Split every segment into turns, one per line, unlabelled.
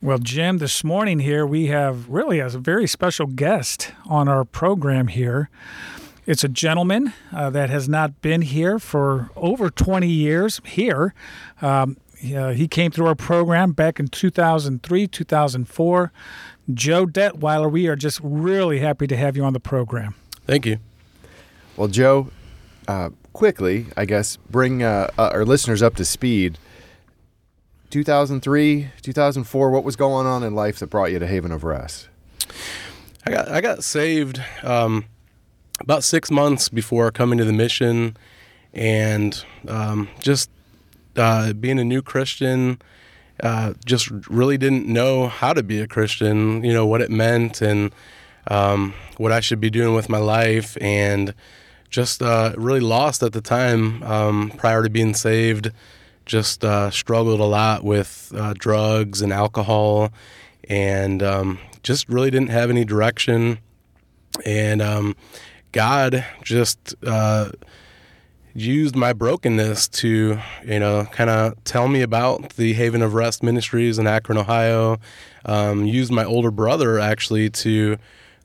Well, Jim, this morning here we have really a very special guest on our program here. It's a gentleman uh, that has not been here for over 20 years here. Um, uh, he came through our program back in 2003, 2004. Joe Detweiler, we are just really happy to have you on the program.
Thank you.
Well, Joe, uh, quickly, I guess, bring uh, uh, our listeners up to speed 2003, 2004, what was going on in life that brought you to Haven of Rest?
I got I got saved um, about six months before coming to the mission, and um, just uh, being a new Christian, uh, just really didn't know how to be a Christian. You know what it meant and um, what I should be doing with my life, and just uh, really lost at the time um, prior to being saved just uh, struggled a lot with uh, drugs and alcohol and um, just really didn't have any direction. And um, God just uh, used my brokenness to, you know, kind of tell me about the Haven of Rest Ministries in Akron, Ohio. Um, used my older brother actually to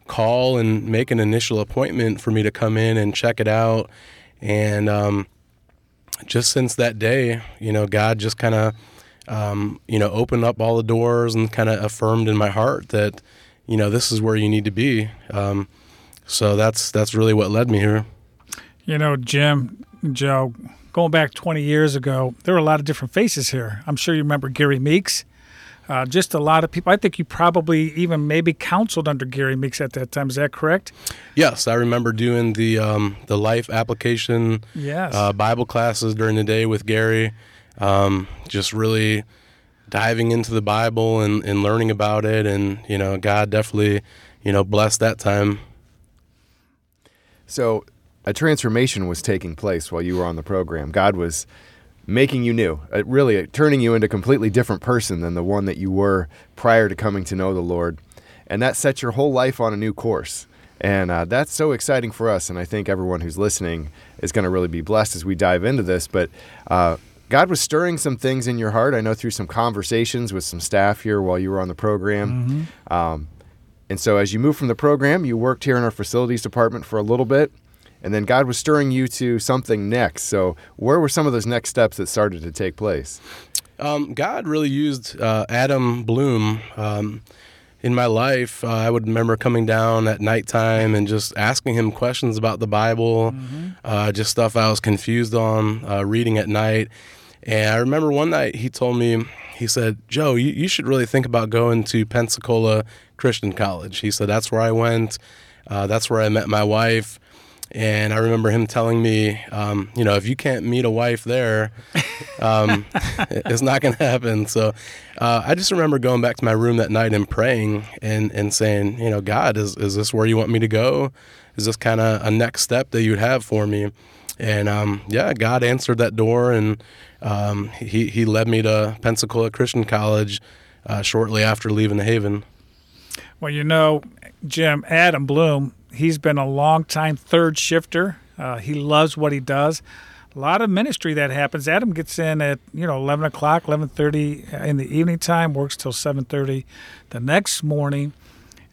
call and make an initial appointment for me to come in and check it out. And um, just since that day, you know, God just kind of, um, you know, opened up all the doors and kind of affirmed in my heart that, you know, this is where you need to be. Um, so that's that's really what led me here.
You know, Jim, Joe, going back 20 years ago, there were a lot of different faces here. I'm sure you remember Gary Meeks. Uh, just a lot of people. I think you probably even maybe counseled under Gary Meeks at that time. Is that correct?
Yes, I remember doing the um, the life application
yes.
uh, Bible classes during the day with Gary. Um, just really diving into the Bible and, and learning about it, and you know, God definitely you know blessed that time.
So, a transformation was taking place while you were on the program. God was making you new, uh, really uh, turning you into a completely different person than the one that you were prior to coming to know the Lord. And that sets your whole life on a new course. And uh, that's so exciting for us. And I think everyone who's listening is going to really be blessed as we dive into this. But uh, God was stirring some things in your heart. I know through some conversations with some staff here while you were on the program. Mm-hmm. Um, and so as you moved from the program, you worked here in our facilities department for a little bit and then God was stirring you to something next. So, where were some of those next steps that started to take place?
Um, God really used uh, Adam Bloom um, in my life. Uh, I would remember coming down at nighttime and just asking him questions about the Bible, mm-hmm. uh, just stuff I was confused on, uh, reading at night. And I remember one night he told me, he said, Joe, you, you should really think about going to Pensacola Christian College. He said, that's where I went. Uh, that's where I met my wife. And I remember him telling me, um, you know, if you can't meet a wife there, um, it's not going to happen. So uh, I just remember going back to my room that night and praying and, and saying, you know, God, is, is this where you want me to go? Is this kind of a next step that you would have for me? And um, yeah, God answered that door and um, he, he led me to Pensacola Christian College uh, shortly after leaving the Haven.
Well, you know, Jim, Adam Bloom, he's been a long time third shifter. Uh, he loves what he does. A lot of ministry that happens. Adam gets in at you know eleven o'clock, eleven thirty in the evening time. Works till seven thirty the next morning.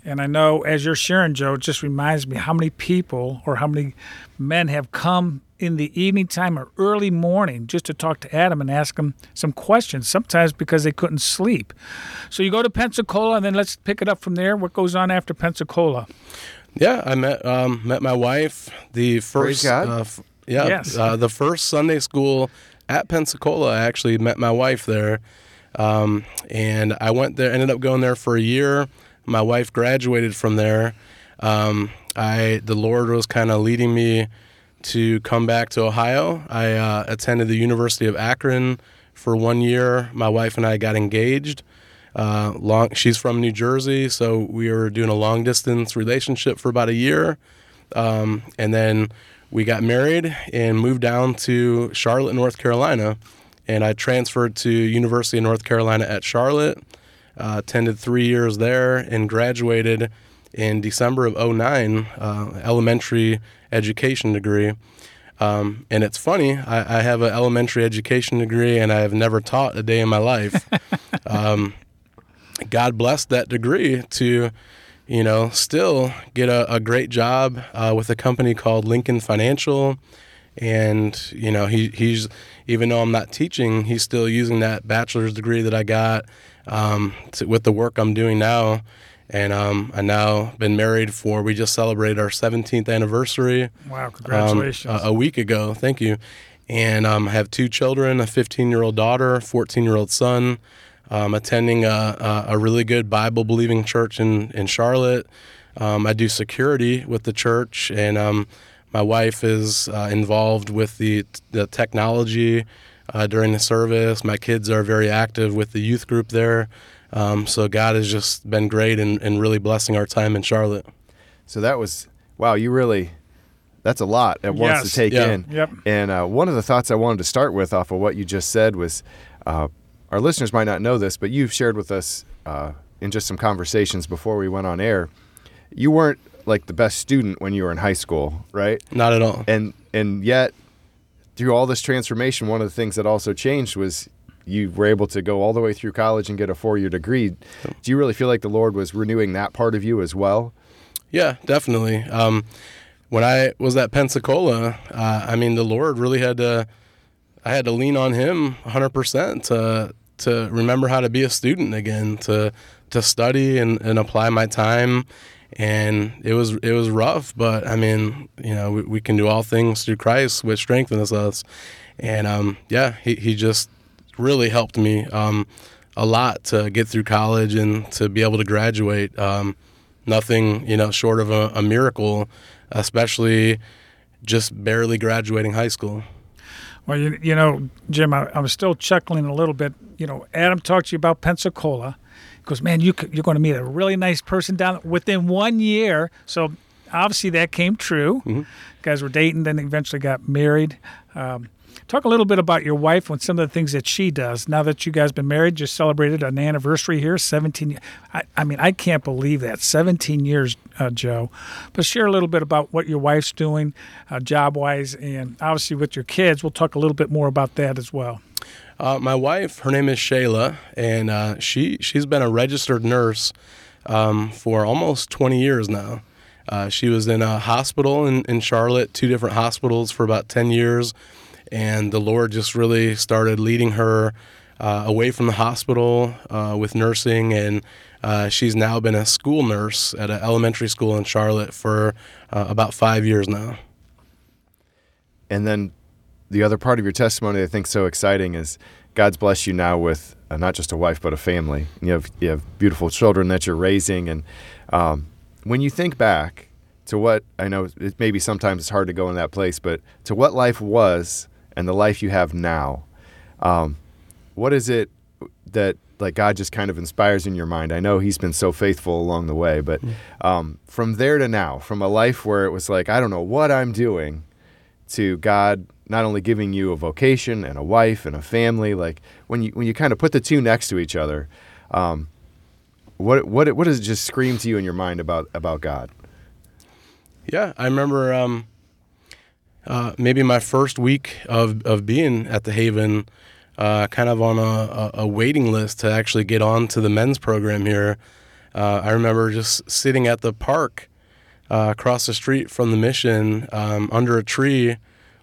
And I know as you're sharing, Joe, it just reminds me how many people or how many men have come in the evening time or early morning just to talk to Adam and ask him some questions, sometimes because they couldn't sleep. So you go to Pensacola, and then let's pick it up from there. What goes on after Pensacola?
Yeah, I met um, met my wife the first.
Uh,
f- yeah,
yes.
uh, the first Sunday school at Pensacola. I actually met my wife there, um, and I went there. Ended up going there for a year. My wife graduated from there. Um, I the Lord was kind of leading me to come back to Ohio. I uh, attended the University of Akron for one year. My wife and I got engaged. Uh, long, she's from New Jersey, so we were doing a long distance relationship for about a year, um, and then we got married and moved down to Charlotte, North Carolina. And I transferred to University of North Carolina at Charlotte. Uh, attended three years there and graduated in December of 09, uh, elementary education degree. Um, and it's funny, I, I, have an elementary education degree and I have never taught a day in my life. um, God blessed that degree to, you know, still get a, a great job uh, with a company called Lincoln Financial. And, you know, he, he's, even though I'm not teaching, he's still using that bachelor's degree that I got um, to, with the work I'm doing now. And um, I now been married for, we just celebrated our 17th anniversary.
Wow,
um,
congratulations.
a, a week ago. Thank you. And um, I have two children a 15 year old daughter, a 14 year old son. Um, attending a, a, a really good Bible believing church in, in Charlotte. Um, I do security with the church, and um, my wife is uh, involved with the, the technology uh, during the service. My kids are very active with the youth group there. Um, so God has just been great and, and really blessing our time in Charlotte.
So that was wow. You really that's a lot at once
Yes.
to take
Yeah.
in.
Yep.
And uh, one of the thoughts I wanted to start with off of what you just said was, uh, our listeners might not know this, but you've shared with us uh, in just some conversations before we went on air. You weren't like the best student when you were in high school, right?
Not at all.
And and yet, through all this transformation, one of the things that also changed was you were able to go all the way through college and get a four-year degree. Do you really feel like the Lord was renewing that part of you as well?
Yeah, definitely. Um, when I was at Pensacola, uh, I mean, the Lord really had to, I had to lean on Him 100% to, to remember how to be a student again, to, to study and, and apply my time. And it was, it was rough, but I mean, you know, we, we can do all things through Christ, which strengthens us. And um, yeah, he, he just really helped me um, a lot to get through college and to be able to graduate. Um, nothing, you know, short of a, a miracle, especially just barely graduating high school.
Well, you, you know, Jim, I, I was still chuckling a little bit. You know, Adam talked to you about Pensacola. He goes, man, you, you're going to meet a really nice person down within one year. So obviously that came true.
Mm-hmm.
guys were dating, then eventually got married. Um, talk a little bit about your wife and some of the things that she does. Now that you guys have been married, just celebrated an anniversary here, 17. I, I mean, I can't believe that 17 years, uh, Joe. But share a little bit about what your wife's doing, uh, job wise, and obviously with your kids. We'll talk a little bit more about that as well.
Uh, my wife, her name is Shayla, and uh, she she's been a registered nurse um, for almost 20 years now. Uh, she was in a hospital in, in Charlotte, two different hospitals for about 10 years, and the Lord just really started leading her uh, away from the hospital uh, with nursing, and uh, she's now been a school nurse at an elementary school in Charlotte for uh, about five years now.
And then the other part of your testimony I think so exciting is God's blessed you now with uh, not just a wife but a family. You have you have beautiful children that you're raising, and um, when you think back to what I know, it maybe sometimes it's hard to go in that place, but to what life was and the life you have now, um, what is it that like God just kind of inspires in your mind? I know He's been so faithful along the way, but um, from there to now, from a life where it was like I don't know what I'm doing, to God not only giving you a vocation and a wife and a family, like when you when you kind of put the two next to each other, um, what what what does it just scream to you in your mind about about God?
Yeah, I remember um, uh, maybe my first week of, of being at the Haven, uh, kind of on a, a, waiting list to actually get on to the men's program here. Uh, I remember just sitting at the park uh, across the street from the mission um, under a tree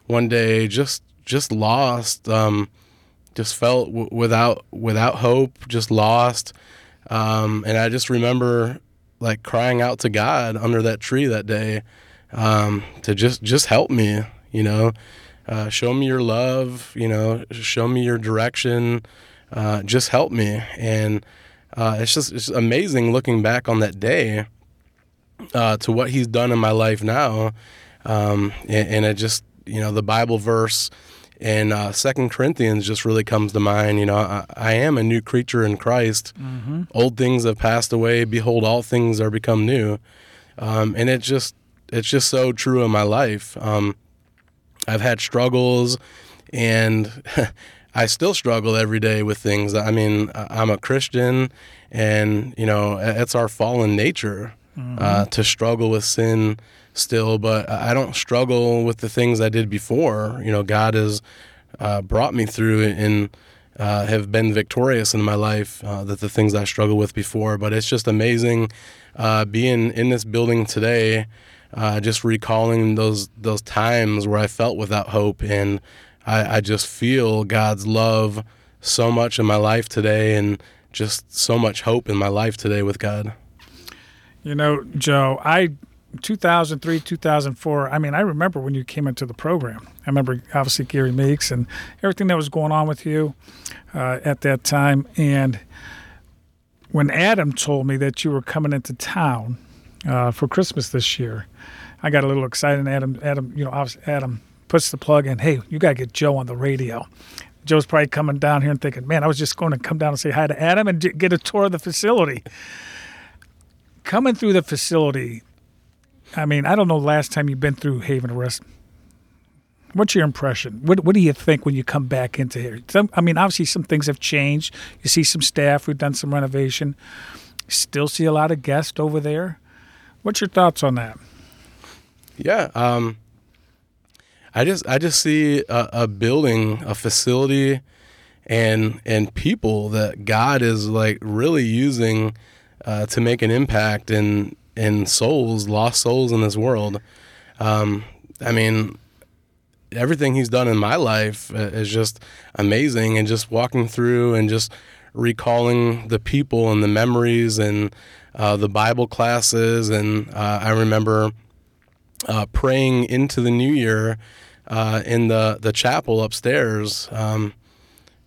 one day, just just lost, um, just felt w- without without hope, just lost. Um, and I just remember like crying out to God under that tree that day um, to just just help me, you know, uh, show me your love, you know, show me your direction, uh, just help me. And uh, it's just it's amazing looking back on that day uh, to what He's done in my life now, um, and, and it just you know the Bible verse. And uh, Second Corinthians just really comes to mind. You know, I, I am a new creature in Christ. Old things have passed away. Behold, all things are become new. Um, and it just it's just so true in my life. Um, I've had struggles, and I still struggle every day with things. I mean, I'm a Christian, and you know, it's our fallen nature uh, to struggle with sin still. But I don't struggle with the things I did before. You know, God has uh, brought me through and uh, have been victorious in my life uh, that the things I struggled with before. But it's just amazing uh, being in this building today, uh, just recalling those those times where I felt without hope, and I, I just feel God's love so much in my life today, and just so much hope in my life today with God.
You know, Joe, I 2003, 2004. I mean, I remember when you came into the program. I remember obviously Gary Meeks and everything that was going on with you uh, at that time. And when Adam told me that you were coming into town uh, for Christmas this year, I got a little excited. And Adam, Adam, you know, Adam puts the plug in. Hey, you got to get Joe on the radio. Joe's probably coming down here and thinking, man, I was just going to come down and say hi to Adam and get a tour of the facility. Coming through the facility, I mean, I don't know last time you've been through Haven of Rest. What's your impression? What What do you think when you come back into here? Some, I mean, obviously some things have changed. You see some staff. who've done some renovation. Still see a lot of guests over there. What's your thoughts on that?
Yeah, um, I just I just see a, a building, a facility, and and people that God is like really using uh, to make an impact in in souls, lost souls in this world. Um, I mean, everything He's done in my life is just amazing, and just walking through and just recalling the people and the memories and uh, the Bible classes, and uh, I remember uh, praying into the new year uh, in the the chapel upstairs. Um,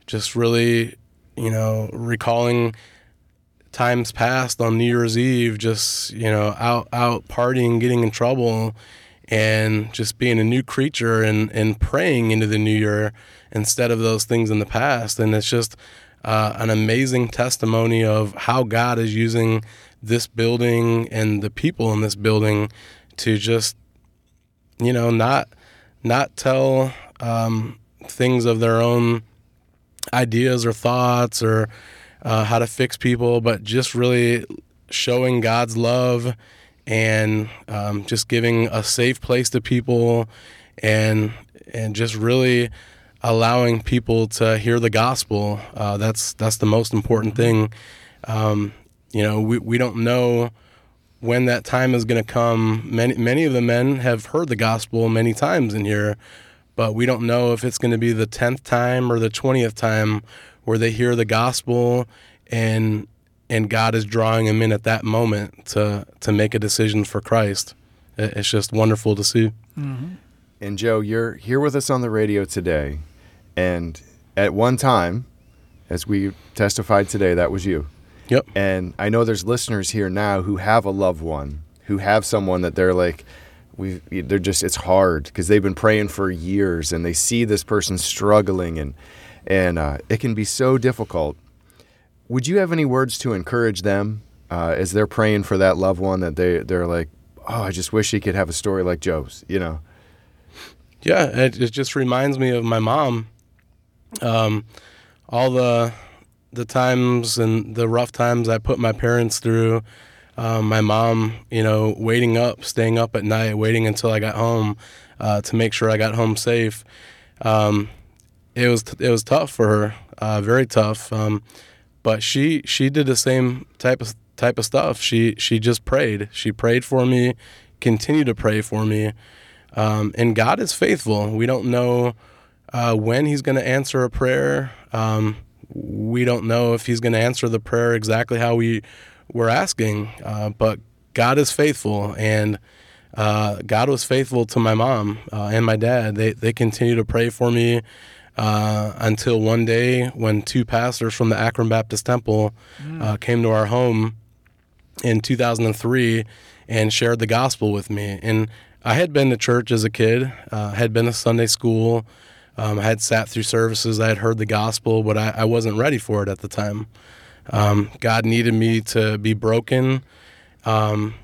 just really, you know, recalling times past on New Year's Eve, just you know, out out partying, getting in trouble, and just being a new creature and and praying into the new year instead of those things in the past. And it's just uh, an amazing testimony of how God is using this building and the people in this building to just you know not not tell um, things of their own ideas or thoughts or uh, how to fix people, but just really showing God's love and um, just giving a safe place to people and and just really allowing people to hear the gospel. Uh, that's that's the most important thing. Um, you know, we, we don't know when that time is going to come. Many many of the men have heard the gospel many times in here, but we don't know if it's going to be the tenth time or the twentieth time where they hear the gospel and and God is drawing them in at that moment to to make a decision for Christ. It's just wonderful to see.
Mm-hmm. And Joe, you're here with us on the radio today, and at one time, as we testified today, that was you.
Yep.
And I know there's listeners here now who have a loved one, who have someone that they're like, we they're just it's hard because they've been praying for years and they see this person struggling and and uh, it can be so difficult. Would you have any words to encourage them uh, as they're praying for that loved one that they they're like, oh, I just wish he could have a story like Joe's, you know?
Yeah, it, it just reminds me of my mom. Um, all the the times and the rough times I put my parents through. Um, my mom, you know, waiting up, staying up at night, waiting until I got home uh, to make sure I got home safe. Um, it was it was tough for her, uh, very tough. Um, but she she did the same type of type of stuff. She she just prayed. She prayed for me, continued to pray for me, um, and God is faithful. We don't know uh, when He's going to answer a prayer. We don't know if he's going to answer the prayer exactly how we were asking, uh, but God is faithful, and uh, God was faithful to my mom uh, and my dad. They they continue to pray for me uh, until one day when two pastors from the Akron Baptist Temple mm. came to our home in 2003 and shared the gospel with me. And I had been to church as a kid, uh, had been to Sunday school. Um, I had sat through services, I had heard the gospel, but I, I wasn't ready for it at the time. Um, God needed me to be broken um,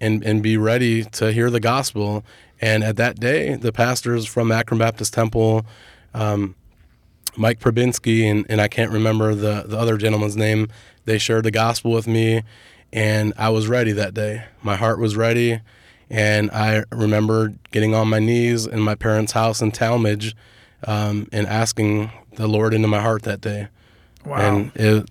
and, and be ready to hear the gospel. And at that day, the pastors from Akron Baptist Temple, um, Mike Probinski, and, and I can't remember the, the other gentleman's name, they shared the gospel with me, and I was ready that day. My heart was ready. And I remember getting on my knees in my parents' house in Tallmadge um, and asking the Lord into my heart that day.
Wow.
And it,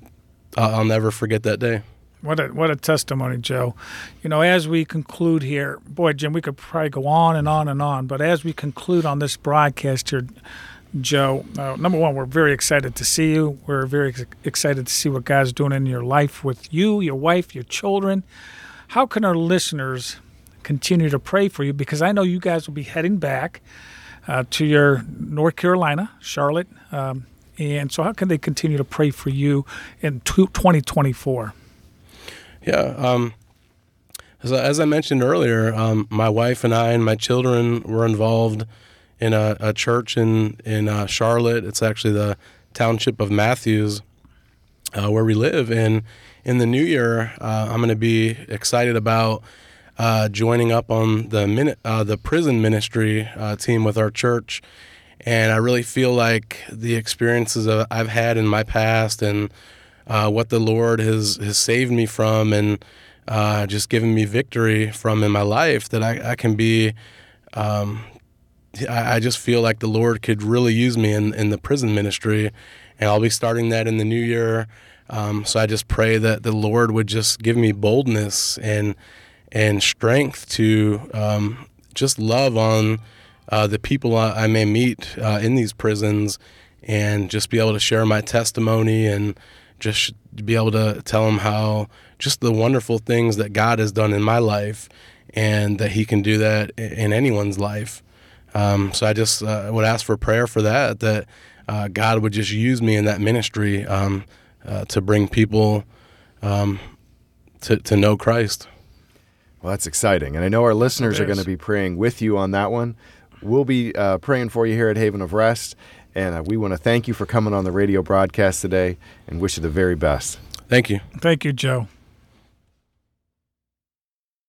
I'll never forget that day.
What a what a testimony, Joe. You know, as we conclude here, boy, Jim, we could probably go on and on and on, but as we conclude on this broadcast here, Joe, uh, number one, we're very excited to see you. We're very ex- excited to see what God's doing in your life with you, your wife, your children. How can our listeners continue to pray for you? Because I know you guys will be heading back uh, to your North Carolina, Charlotte. Um, and so, how can they continue to pray for you in 2024?
Yeah. Um, as, I- as I mentioned earlier, um, my wife and I and my children were involved in a, a church in in uh, Charlotte. It's actually the township of Matthews, uh, where we live. And in the new year, uh, I'm going to be excited about uh, joining up on the min- uh, the prison ministry uh, team with our church. And I really feel like the experiences I've had in my past and uh, what the Lord has has saved me from and uh, just given me victory from in my life that I, I can be. Um, I, I just feel like the Lord could really use me in, in the prison ministry, and I'll be starting that in the new year. Um, so I just pray that the Lord would just give me boldness and and strength to um, just love on uh, the people I, I may meet uh, in these prisons, and just be able to share my testimony and just be able to tell them how just the wonderful things that God has done in my life, and that He can do that in anyone's life. Um, so I just uh, would ask for prayer for that, that uh, God would just use me in that ministry um, uh, to bring people um, to, to know Christ.
Well, that's exciting. And I know our listeners are going to be praying with you on that one. We'll be uh, praying for you here at Haven of Rest. And uh, we want to thank you for coming on the radio broadcast today and wish you the very best.
Thank you.
Thank you, Joe.